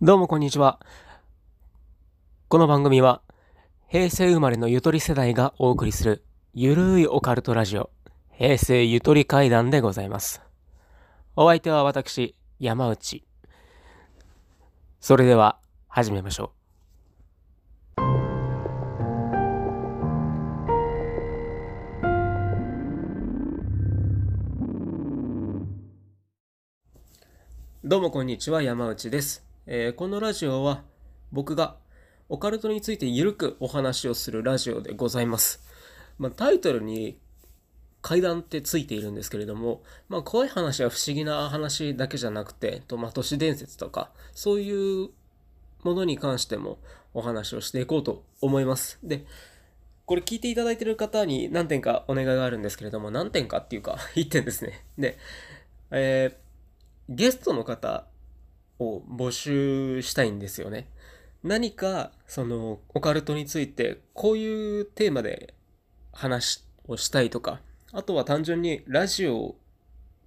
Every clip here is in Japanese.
どうもこんにちは。この番組は平成生まれのゆとり世代がお送りするゆるいオカルトラジオ平成ゆとり会談でございます。お相手は私、山内。それでは始めましょう。どうもこんにちは、山内です。えーこのラジオは僕がオカルトについてゆるくお話をするラジオでございます。まあ、タイトルに階段ってついているんですけれども、まあ、怖い話は不思議な話だけじゃなくて、とまあ、都市伝説とか、そういうものに関してもお話をしていこうと思います。で、これ聞いていただいている方に何点かお願いがあるんですけれども、何点かっていうか、1点ですね。で、えーゲストの方を募集したいんですよね。何か、その、オカルトについて、こういうテーマで話をしたいとか、あとは単純にラジオ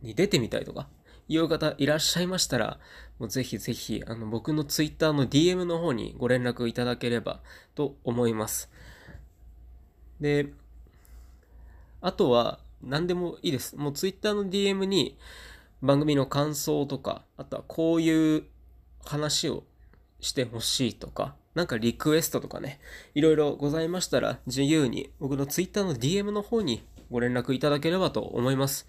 に出てみたいとか、いう方いらっしゃいましたら、もうぜひぜひ、あの、僕のツイッターの DM の方にご連絡いただければと思います。で、あとは、何でもいいです。もうツイッターの DM に、番組の感想とか、あとはこういう話をしてほしいとか、なんかリクエストとかね、いろいろございましたら、自由に僕の Twitter の DM の方にご連絡いただければと思います。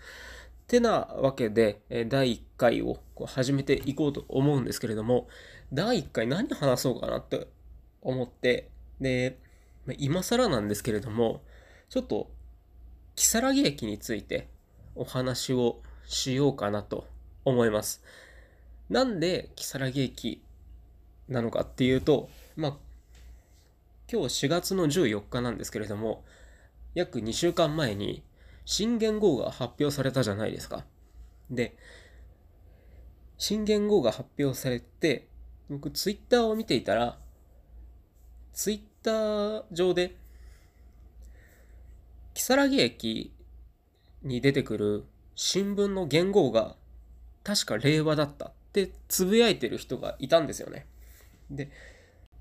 てなわけで、第1回をこう始めていこうと思うんですけれども、第1回何話そうかなって思って、で、今更なんですけれども、ちょっと、如月駅についてお話をしようかなと思います。なんで如月駅なのかっていうと、まあ、今日4月の14日なんですけれども、約2週間前に新元号が発表されたじゃないですか。で、新元号が発表されて、僕ツイッターを見ていたら、ツイッター上で、如月駅に出てくる新聞の元号が確か令和だったってつぶやいてる人がいたんですよね。で、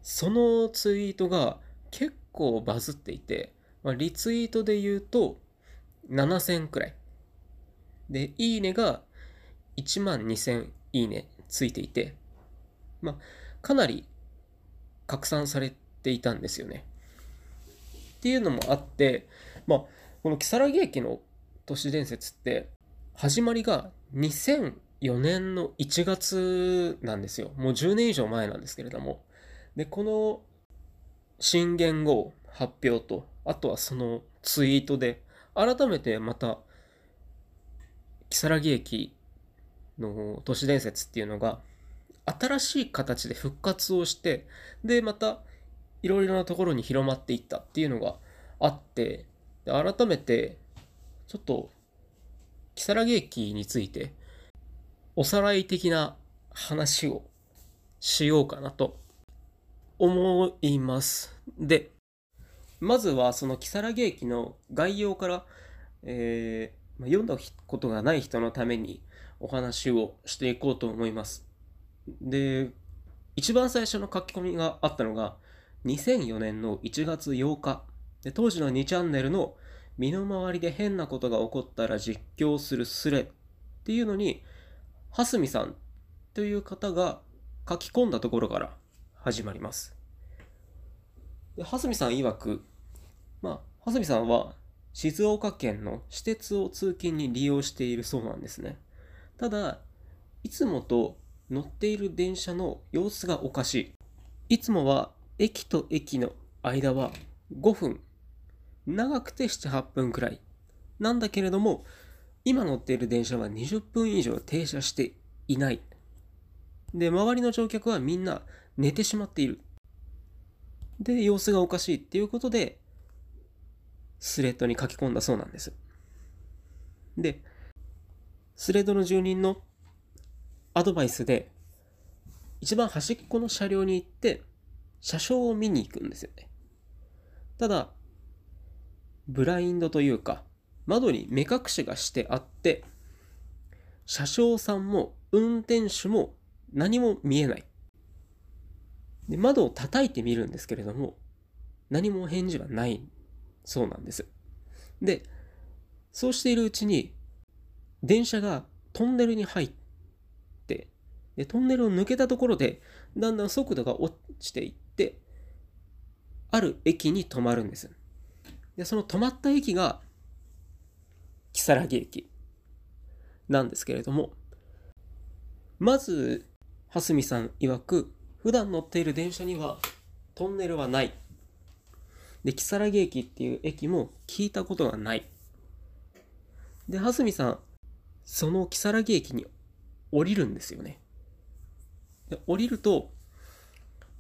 そのツイートが結構バズっていて、まあ、リツイートで言うと7000くらい。で、いいねが1万2000いいねついていて、まあ、かなり拡散されていたんですよね。っていうのもあって、まあ、この如月駅の都市伝説って始まりが2004年の1月なんですよ。もう10年以上前なんですけれども。で、この新元号発表と、あとはそのツイートで、改めてまた、如月駅の都市伝説っていうのが、新しい形で復活をして、で、また、いろいろなところに広まっていったっていうのがあって、改めて、ちょっと、如月駅について、おさらい的な話をしようかなと思います。で、まずはその如月駅の概要から、えー読んだことがない人のためにお話をしていこうと思います。で、一番最初の書き込みがあったのが2004年の1月8日。で当時の2チャンネルの身の回りで変なことが起こったら実況するスレっていうのに、蓮見さんという方が書き込んだところから始まります。蓮見さん曰く、まあ、蓮見さんは静岡県の私鉄を通勤に利用しているそうなんですね。ただ、いつもと乗っている電車の様子がおかしい。いつもは駅と駅の間は5分、長くて7、8分くらい。なんだけれども、今乗っている電車は20分以上停車していない。で、周りの乗客はみんな寝てしまっている。で、様子がおかしいっていうことで、スレッドに書き込んだそうなんです。で、スレッドの住人のアドバイスで、一番端っこの車両に行って、車掌を見に行くんですよね。ただ、ブラインドというか、窓に目隠しがしてあって、車掌さんも運転手も何も見えない。で窓を叩いてみるんですけれども何も返事はないそうなんですでそうしているうちに電車がトンネルに入ってでトンネルを抜けたところでだんだん速度が落ちていってある駅に止まるんですでその止まった駅が如月駅なんですけれどもまず蓮見さん曰く普段乗っている電車にはトンネルはない。で如月駅っていう駅も聞いたことがない。で蓮見さんその如月駅に降りるんですよね。で降りると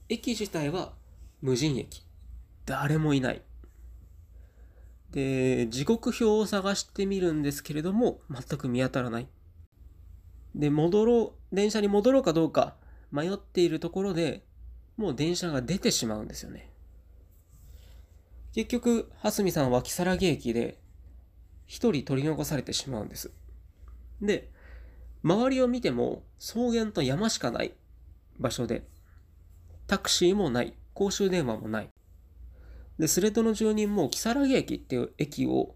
駅自体は無人駅。誰もいない。で時刻表を探してみるんですけれども全く見当たらない。で戻ろう電車に戻ろうかどうか迷っているところでもう電車が出てしまうんですよね。結局蓮見さんは如月駅で一人取り残されてしまうんです。で周りを見ても草原と山しかない場所でタクシーもない公衆電話もない。でスレッドの住人も如月駅っていう駅を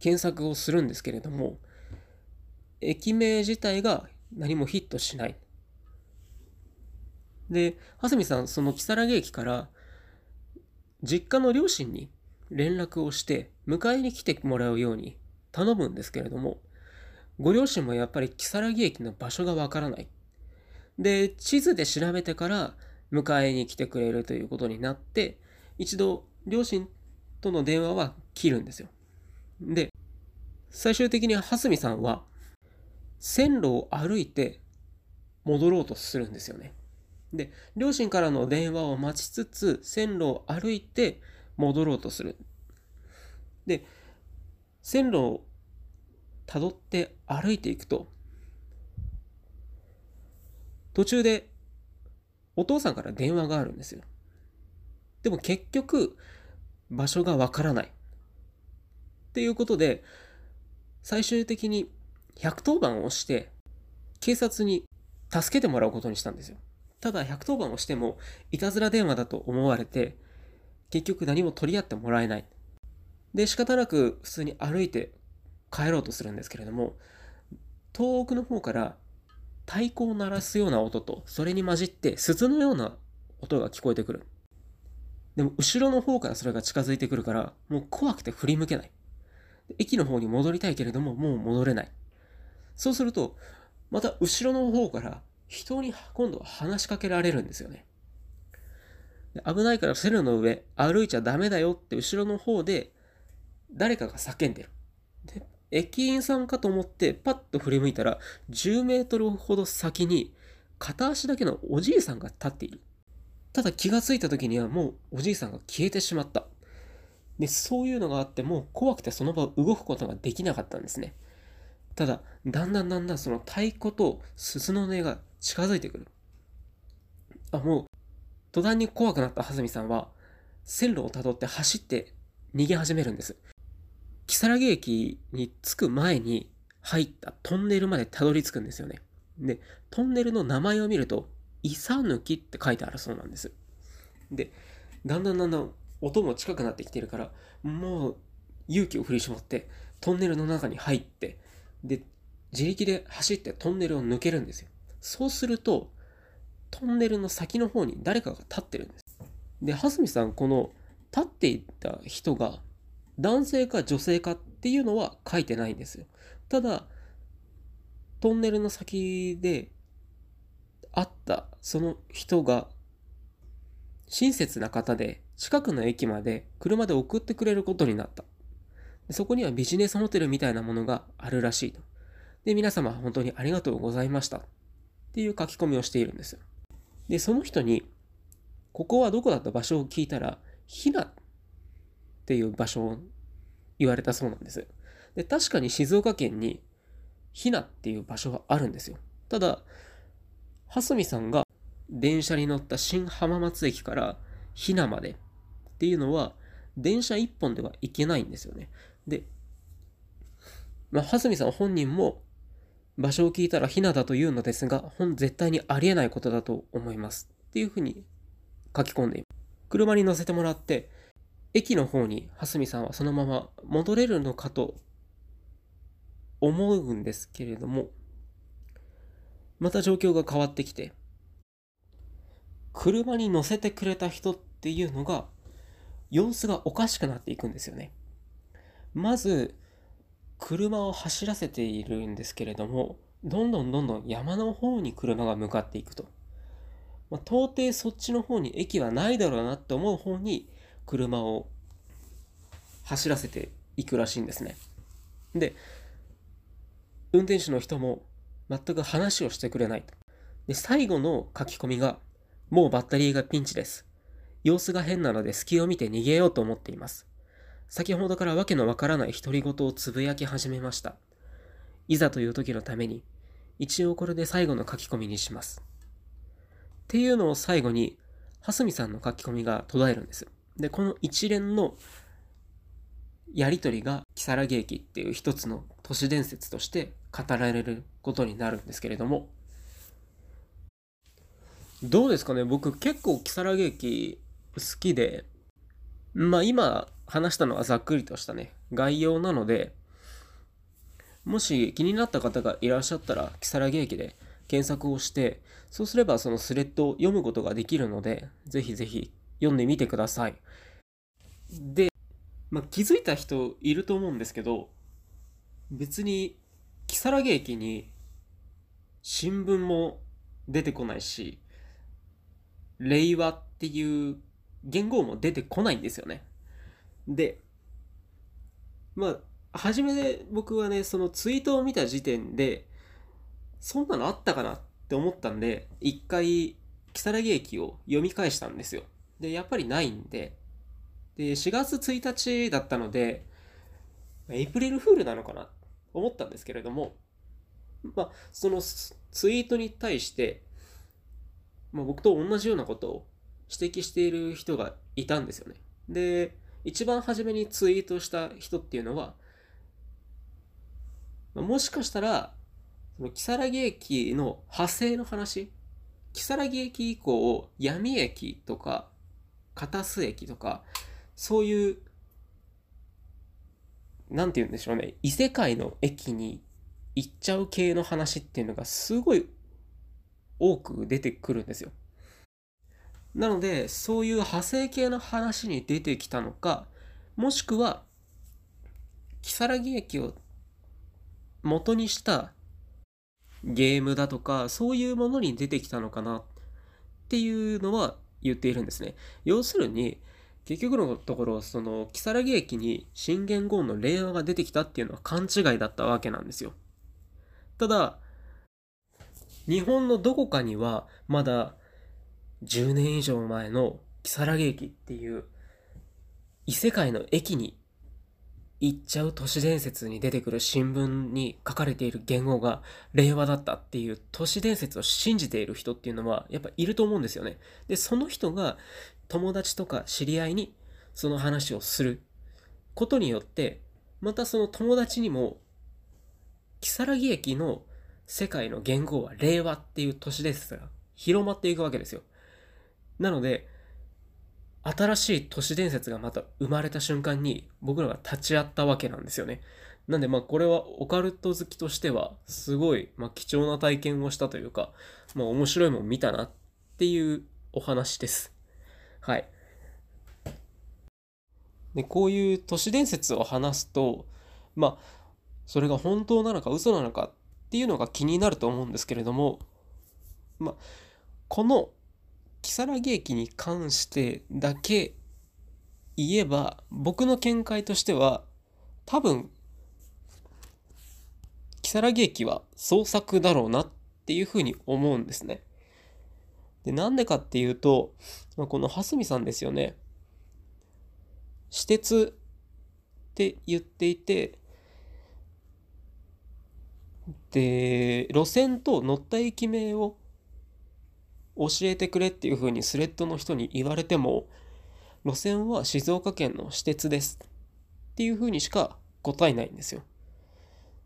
検索をするんですけれども駅名自体が何もヒットしない。で蓮見さんその如月駅から実家の両親に連絡をして迎えに来てもらうように頼むんですけれどもご両親もやっぱり如月駅の場所がわからない。で地図で調べてから迎えに来てくれるということになって一度両親との電話は切るんですよ。で最終的に蓮見さんは線路を歩いて戻ろうとするんですよね。で両親からの電話を待ちつつ線路を歩いて戻ろうとする。で線路をたどって歩いていくと途中でお父さんから電話があるんですよ。でも結局場所がわからない。っていうことで最終的に110番をして警察に助けてもらうことにしたんですよ。ただ110番をしてもいたずら電話だと思われて結局何も取り合ってもらえない。で仕方なく普通に歩いて帰ろうとするんですけれども遠くの方から太鼓を鳴らすような音とそれに混じって鈴のような音が聞こえてくる。でも後ろの方からそれが近づいてくるからもう怖くて振り向けない駅の方に戻りたいけれどももう戻れないそうするとまた後ろの方から人に今度は話しかけられるんですよね。危ないから線路の上歩いちゃダメだよって後ろの方で誰かが叫んでる。で駅員さんかと思ってパッと振り向いたら10メートルほど先に片足だけのおじいさんが立っている。ただ気がついた時にはもうおじいさんが消えてしまった。で、そういうのがあっても怖くてその場を動くことができなかったんですね。ただ、だんだんだんだんその太鼓と鈴の音が近づいてくる。あ、もう、途端に怖くなった蓮見さんは、線路をたどって走って逃げ始めるんです。如月駅に着く前に入ったトンネルまでたどり着くんですよね。で、トンネルの名前を見ると、イサ抜きって書いてあるそうなんです。で、だんだんだんだん音も近くなってきてるから、もう勇気を振り絞って、トンネルの中に入って、で、自力で走ってトンネルを抜けるんですよ。そうすると、トンネルの先の方に誰かが立ってるんです。で、蓮見さん、この立っていた人が男性か女性かっていうのは書いてないんですよ。ただ、トンネルの先で会ったその人が親切な方で近くの駅まで車で送ってくれることになったで。そこにはビジネスホテルみたいなものがあるらしいと。で、皆様本当にありがとうございました。っていう書き込みをしているんですよ。で、その人に、ここはどこだった場所を聞いたら、ひなっていう場所を言われたそうなんです。で、確かに静岡県にひなっていう場所があるんですよ。ただ、蓮見さんが電車に乗った新浜松駅からひなまでっていうのは、電車一本では行けないんですよね。で、まあ、蓮見さん本人も場所を聞いたらひなだというのですが、本絶対にありえないことだと思います。っていうふうに書き込んで車に乗せてもらって駅の方に蓮見さんはそのまま戻れるのかと思うんですけれどもまた状況が変わってきて車に乗せてくれた人っていうのが様子がおかしくなっていくんですよね。まず車を走らせているんですけれどもどんどんどんどん山の方に車が向かっていくと、まあ、到底そっちの方に駅はないだろうなって思う方に車を走らせていくらしいんですね。で運転手の人も全く話をしてくれないとで最後の書き込みがもうバッテリーがピンチです様子が変なので隙を見て逃げようと思っています先ほどからわけのわからない独り言をつぶやき始めましたいざという時のために一応これで最後の書き込みにします。っていうのを最後に、蓮見さんの書き込みが途絶えるんです。で、この一連のやりとりが、如月駅っていう一つの都市伝説として語られることになるんですけれども、どうですかね？僕結構如月駅好きで、まあ今話したのはざっくりとしたね、概要なので、もし気になった方がいらっしゃったら、如月駅で検索をして、そうすればそのスレッドを読むことができるので、ぜひぜひ読んでみてください。で、まあ、気づいた人いると思うんですけど、別に、如月駅に新聞も出てこないし、令和っていう言語も出てこないんですよね。で、まあ、初めで僕はね、そのツイートを見た時点で、そんなのあったかなって思ったんで、一回、如月駅を読み返したんですよ。で、やっぱりないんで、で、4月1日だったので、エイプリルフールなのかな思ったんですけれども、まあ、そのツイートに対して、まあ、僕と同じようなことを指摘している人がいたんですよね。で、一番初めにツイートした人っていうのは、もしかしたら、その、如月駅の派生の話、如月駅以降、闇駅とか、片須駅とか、そういう、なんて言うんでしょうね、異世界の駅に行っちゃう系の話っていうのがすごい多く出てくるんですよ。なので、そういう派生系の話に出てきたのか、もしくは、如月駅を元にしたゲームだとか、そういうものに出てきたのかなっていうのは言っているんですね。要するに、結局のところ、その、如月駅に新元号の令和が出てきたっていうのは勘違いだったわけなんですよ。ただ、日本のどこかには、まだ10年以上前の如月駅っていう異世界の駅に行っちゃう都市伝説に出てくる新聞に書かれている言語が令和だったっていう都市伝説を信じている人っていうのはやっぱいると思うんですよね。で、その人が友達とか知り合いにその話をすることによって、またその友達にも、如月駅の世界の言語は令和っていう都市伝説が広まっていくわけですよ。なので、新しい都市伝説がまた生まれた瞬間に僕らが立ち会ったわけなんですよね。なんでまあこれはオカルト好きとしてはすごいま貴重な体験をしたというか、まあ面白いもん見たなっていうお話です。はい。で、こういう都市伝説を話すと、まあそれが本当なのか嘘なのかっていうのが気になると思うんですけれども、まあこの如月駅に関してだけ言えば僕の見解としては多分如月駅は創作だろうなっていうふうに思うんですね。で、なんでかっていうと、この蓮見さんですよね。私鉄って言っていて、で、路線と乗った駅名を教えてくれっていう風にスレッドの人に言われても、路線は静岡県の私鉄ですっていう風にしか答えないんですよ。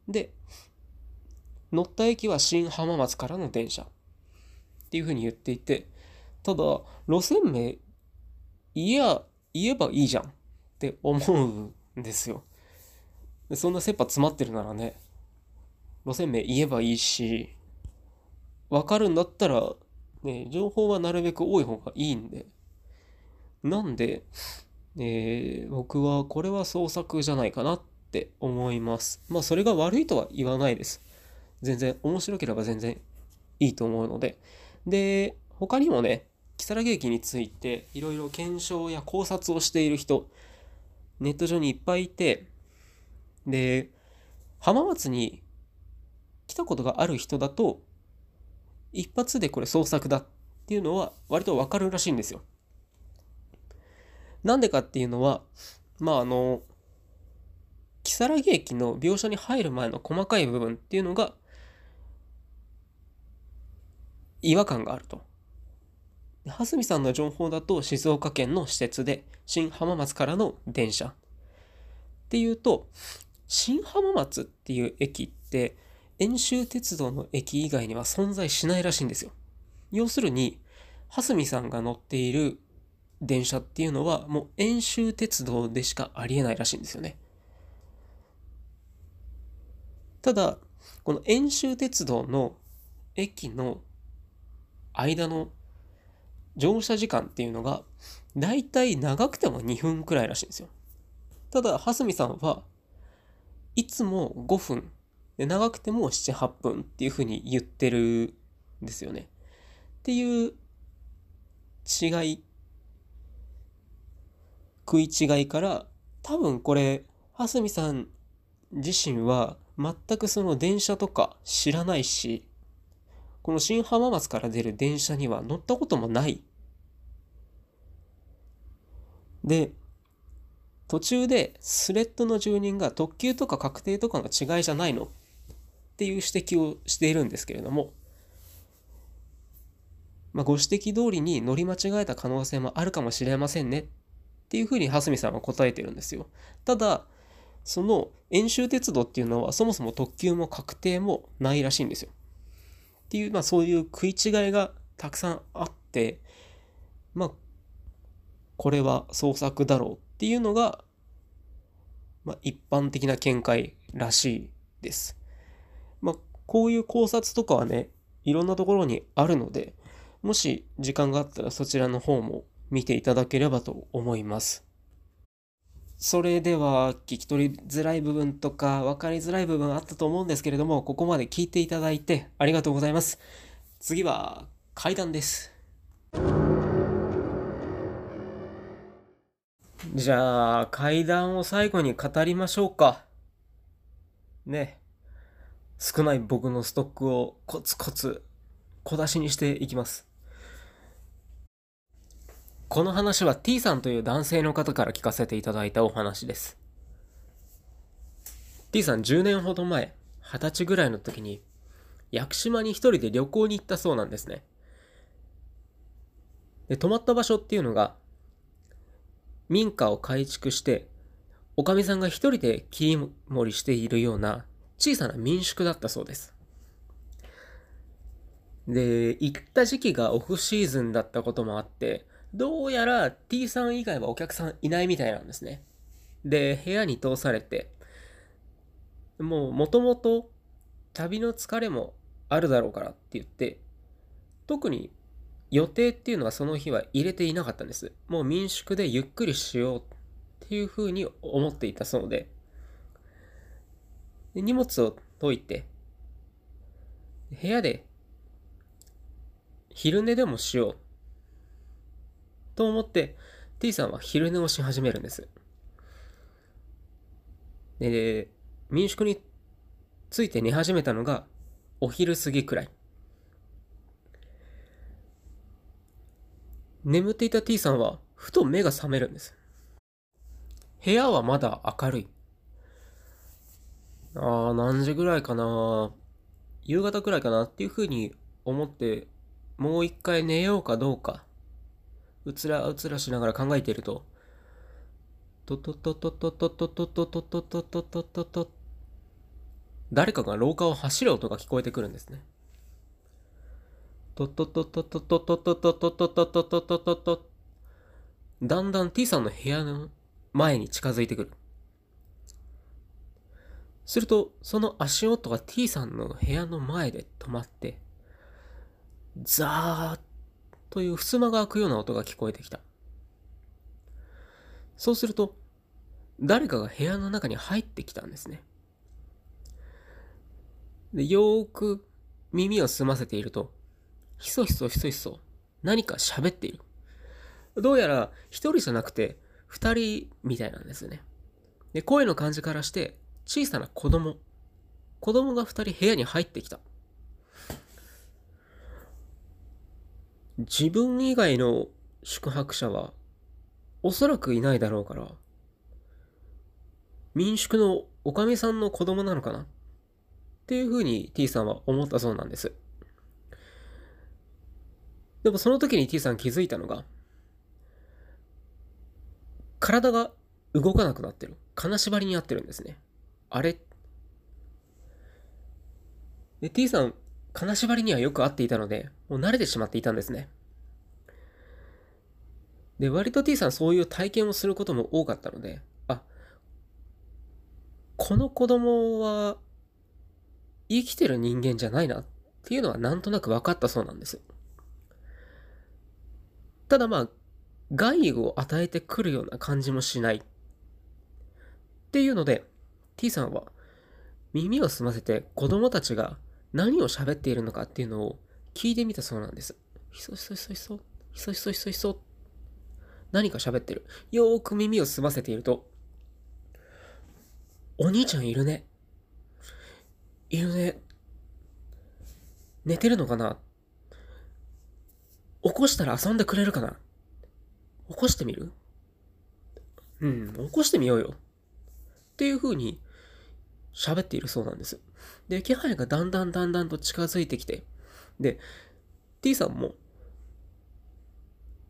で、乗った駅は新浜松からの電車っていう風に言っていて、ただ路線名言えや言えばいいじゃんって思うんですよ。そんな切羽詰まってるならね路線名言えばいいし分かるんだったらね情報はなるべく多い方がいいんで。なんで、えー僕はこれは創作じゃないかなって思います。まあそれが悪いとは言わないです。全然面白ければ全然いいと思うので。で他にもね如月駅についていろいろ検証や考察をしている人ネット上にいっぱいいてで浜松に来たことがある人だと一発でこれ創作だっていうのは割とわかるらしいんですよ。なんでかっていうのはまああの如月駅の描写に入る前の細かい部分っていうのが違和感があると。蓮見さんの情報だと静岡県の施設で新浜松からの電車っていうと新浜松っていう駅って遠州鉄道の駅以外には存在しないらしいんですよ。要するに蓮見さんが乗っている電車っていうのはもう遠州鉄道でしかありえないらしいんですよね。ただこの遠州鉄道の駅の間の乗車時間っていうのがだいたい長くても2分くらいらしいんですよ。ただ蓮見さんはいつも5分で長くても78分っていうふうに言ってるんですよね。っていう違い食い違いから多分これ蓮見さん自身は全くその電車とか知らないしこの新浜松から出る電車には乗ったこともない。で途中でスレッドの住人が特急とか確定とかの違いじゃないの？っていう指摘をしているんですけれども、まあ、ご指摘通りに乗り間違えた可能性もあるかもしれませんねっていうふうに蓮見さんは答えてるんですよ。ただその遠州鉄道っていうのはそもそも特急も確定もないらしいんですよ。っていう、まあ、そういう食い違いがたくさんあってまあこれは創作だろうっていうのが、まあ、一般的な見解らしいです。まあ、こういう考察とかはねいろんなところにあるのでもし時間があったらそちらの方も見ていただければと思います。それでは聞き取りづらい部分とか分かりづらい部分あったと思うんですけれどもここまで聞いていただいてありがとうございます。次は階段です。じゃあ階段を最後に語りましょうか。ね。少ない僕のストックをコツコツ小出しにしていきます。この話は T さんという男性の方から聞かせていただいたお話です。T さん10年ほど前、20歳ぐらいの時に、屋久島に一人で旅行に行ったそうなんですね。で、泊まった場所っていうのが、民家を改築して、おかみさんが一人で切り盛りしているような小さな民宿だったそうです。で、行った時期がオフシーズンだったこともあって、どうやら T さん以外はお客さんいないみたいなんですね。で、部屋に通されて、もうもともと旅の疲れもあるだろうからって言って、特に予定っていうのはその日は入れていなかったんです。もう民宿でゆっくりしようっていうふうに思っていたそうで、で荷物を解いて、部屋で昼寝でもしようと思って T さんは昼寝をし始めるんです。で、民宿について寝始めたのがお昼過ぎくらい。眠っていた T さんはふと目が覚めるんです。部屋はまだ明るい。ああ、何時ぐらいかな。夕方くらいかなっていうふうに思って、もう一回寝ようかどうか、うつらうつらしながら考えていると、トトトトトトトトトトトトトトトト誰かが廊下を走る音が聞こえてくるんですね。トトトトトトトトトトトトトトトトトだんだん T さんの部屋の前に近づいてくる。すると、その足音が T さんの部屋の前で止まって、ザーという襖が開くような音が聞こえてきた。そうすると、誰かが部屋の中に入ってきたんですね。で、よーく耳を澄ませていると、ひそひそひそひそ何か喋っている。どうやら一人じゃなくて二人みたいなんですよね。で、声の感じからして小さな子供。子供が二人部屋に入ってきた。自分以外の宿泊者はおそらくいないだろうから、民宿のおかみさんの子供なのかな？っていうふうに T さんは思ったそうなんです。でもその時に T さん気づいたのが、体が動かなくなってる。金縛りになってるんですね。あれ？で、T さん、金縛りにはよく合っていたので、もう慣れてしまっていたんですね。で、割と T さんそういう体験をすることも多かったので、あ、この子供は生きてる人間じゃないなっていうのはなんとなく分かったそうなんです。ただまあ、害を与えてくるような感じもしない。っていうので、T さんは耳を澄ませて子供たちが何を喋っているのかっていうのを聞いてみたそうなんです。ひそひそひそひそ、ひそひそひそひそ。何か喋ってる。よーく耳を澄ませていると、お兄ちゃんいるね。いるね。寝てるのかな起こしたら遊んでくれるかな起こしてみる？うん、起こしてみようよ。っていう風に喋っているそうなんです。で、気配がだんだんだんだんと近づいてきて、で、T さんも、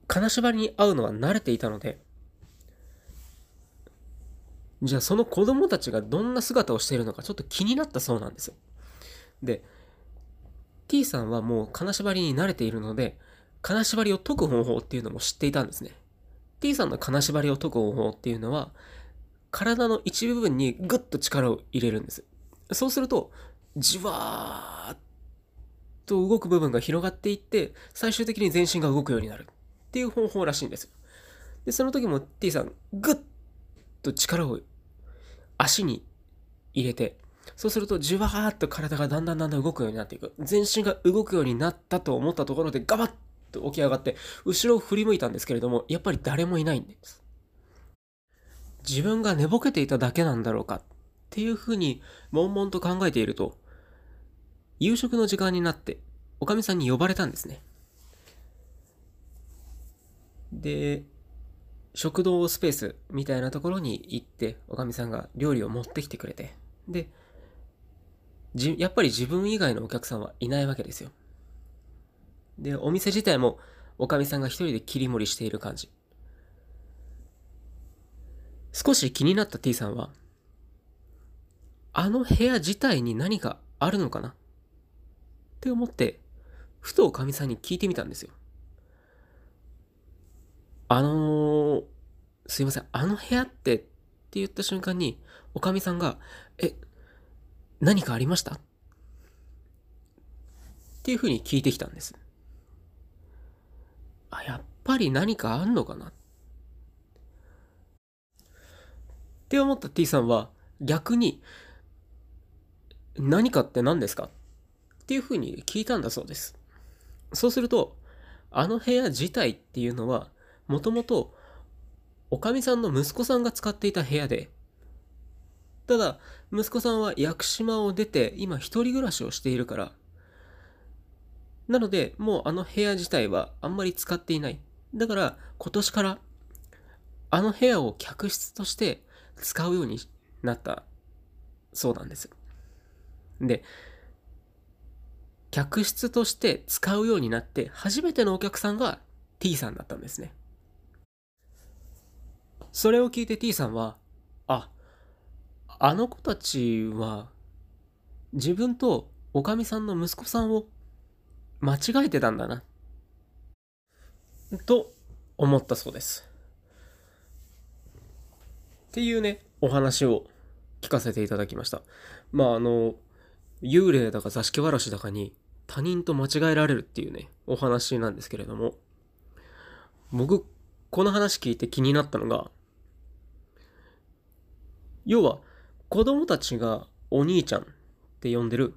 金縛りに会うのは慣れていたので、じゃあその子供たちがどんな姿をしているのかちょっと気になったそうなんですよ。で、T さんはもう金縛りに慣れているので、金縛りを解く方法っていうのも知っていたんですね。T さんの金縛りを解く方法っていうのは、体の一部分にグッと力を入れるんです。そうすると、じわーっと動く部分が広がっていって、最終的に全身が動くようになるっていう方法らしいんですよ。で、その時も T さん、グッと力を足に入れて、そうするとじわーっと体がだんだんだんだん動くようになっていく。全身が動くようになったと思ったところでガバッと起き上がって、後ろを振り向いたんですけれども、やっぱり誰もいないんです。自分が寝ぼけていただけなんだろうかっていうふうに悶々と考えていると、夕食の時間になって、おかみさんに呼ばれたんですね。で、食堂スペースみたいなところに行って、おかみさんが料理を持ってきてくれて、で、じやっぱり自分以外のお客さんはいないわけですよ。で、お店自体もおかみさんが一人で切り盛りしている感じ。少し気になった T さんは、あの部屋自体に何かあるのかな？って思って、ふとおかみさんに聞いてみたんですよ。あのー、すいません、あの部屋ってって言った瞬間に、おかみさんが、え、何かありました？っていうふうに聞いてきたんです。あ、やっぱり何かあんのかな？って思った T さんは逆に何かって何ですか？っていうふうに聞いたんだそうです。そうすると、あの部屋自体っていうのはもともとおかみさんの息子さんが使っていた部屋で、ただ息子さんは屋久島を出て今一人暮らしをしているから、なので、もうあの部屋自体はあんまり使っていない。だから、今年から、あの部屋を客室として使うようになったそうなんです。で、客室として使うようになって初めてのお客さんが T さんだったんですね。それを聞いて T さんは、あ、あの子たちは自分とおかみさんの息子さんを間違えてたんだな。と思ったそうです。っていうね、お話を聞かせていただきました。まああの、幽霊だか座敷わらしだかに他人と間違えられるっていうね、お話なんですけれども、僕、この話聞いて気になったのが、要は、子供たちがお兄ちゃんって呼んでる、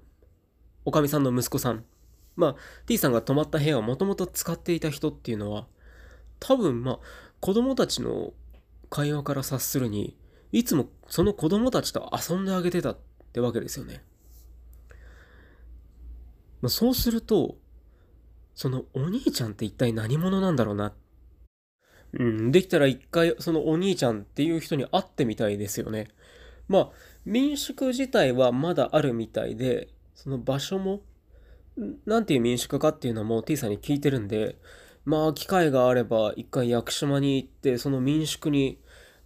おかみさんの息子さん。まあ、T さんが泊まった部屋をもともと使っていた人っていうのは、多分まあ、子供たちの会話から察するに、いつもその子供たちと遊んであげてたってわけですよね。まあ、そうすると、そのお兄ちゃんって一体何者なんだろうな？うん、できたら一回そのお兄ちゃんっていう人に会ってみたいですよね。まあ、民宿自体はまだあるみたいで、その場所も、んなんていう民宿かっていうのも T さんに聞いてるんで、まあ、機会があれば一回屋久島に行って、その民宿に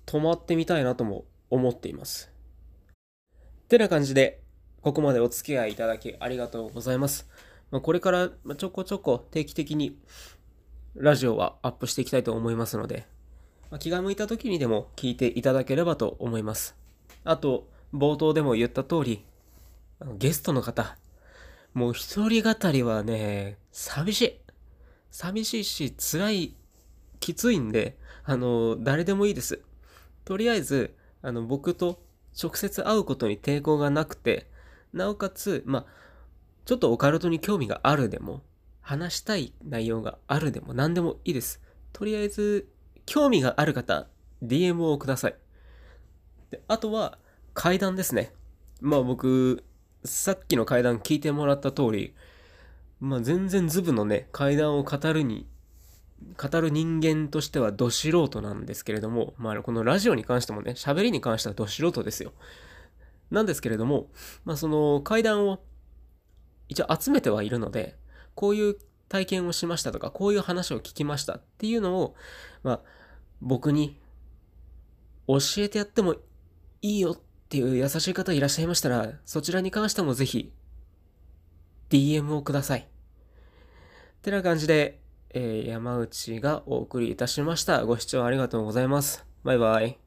泊まってみたいなとも思っています。ってな感じで、ここまでお付き合いいただきありがとうございます。まあ、これからちょこちょこ定期的にラジオはアップしていきたいと思いますので、まあ気が向いた時にでも聞いていただければと思います。あと、冒頭でも言った通り、ゲストの方、もう一人語りはね、寂しい。寂しいし、辛い、きついんで、あの、誰でもいいです。とりあえず、あの、僕と直接会うことに抵抗がなくて、なおかつ、まあ、ちょっとオカルトに興味があるでも、話したい内容があるでも何でもいいです。とりあえず、興味がある方、DM をください。であとは、階段ですね。まあ僕、さっきの階段聞いてもらった通り、まあ全然ズブのね、階段を語るに、語る人間としてはど素人なんですけれども、まあこのラジオに関してもね、喋りに関してはど素人ですよ。なんですけれども、まあその階段を一応集めてはいるので、こういう体験をしましたとか、こういう話を聞きましたっていうのを、まあ僕に教えてやってもいいよっていう優しい方いらっしゃいましたら、そちらに関してもぜひ DM をください。てな感じで、えー山内がお送りいたしました。ご視聴ありがとうございます。バイバイ。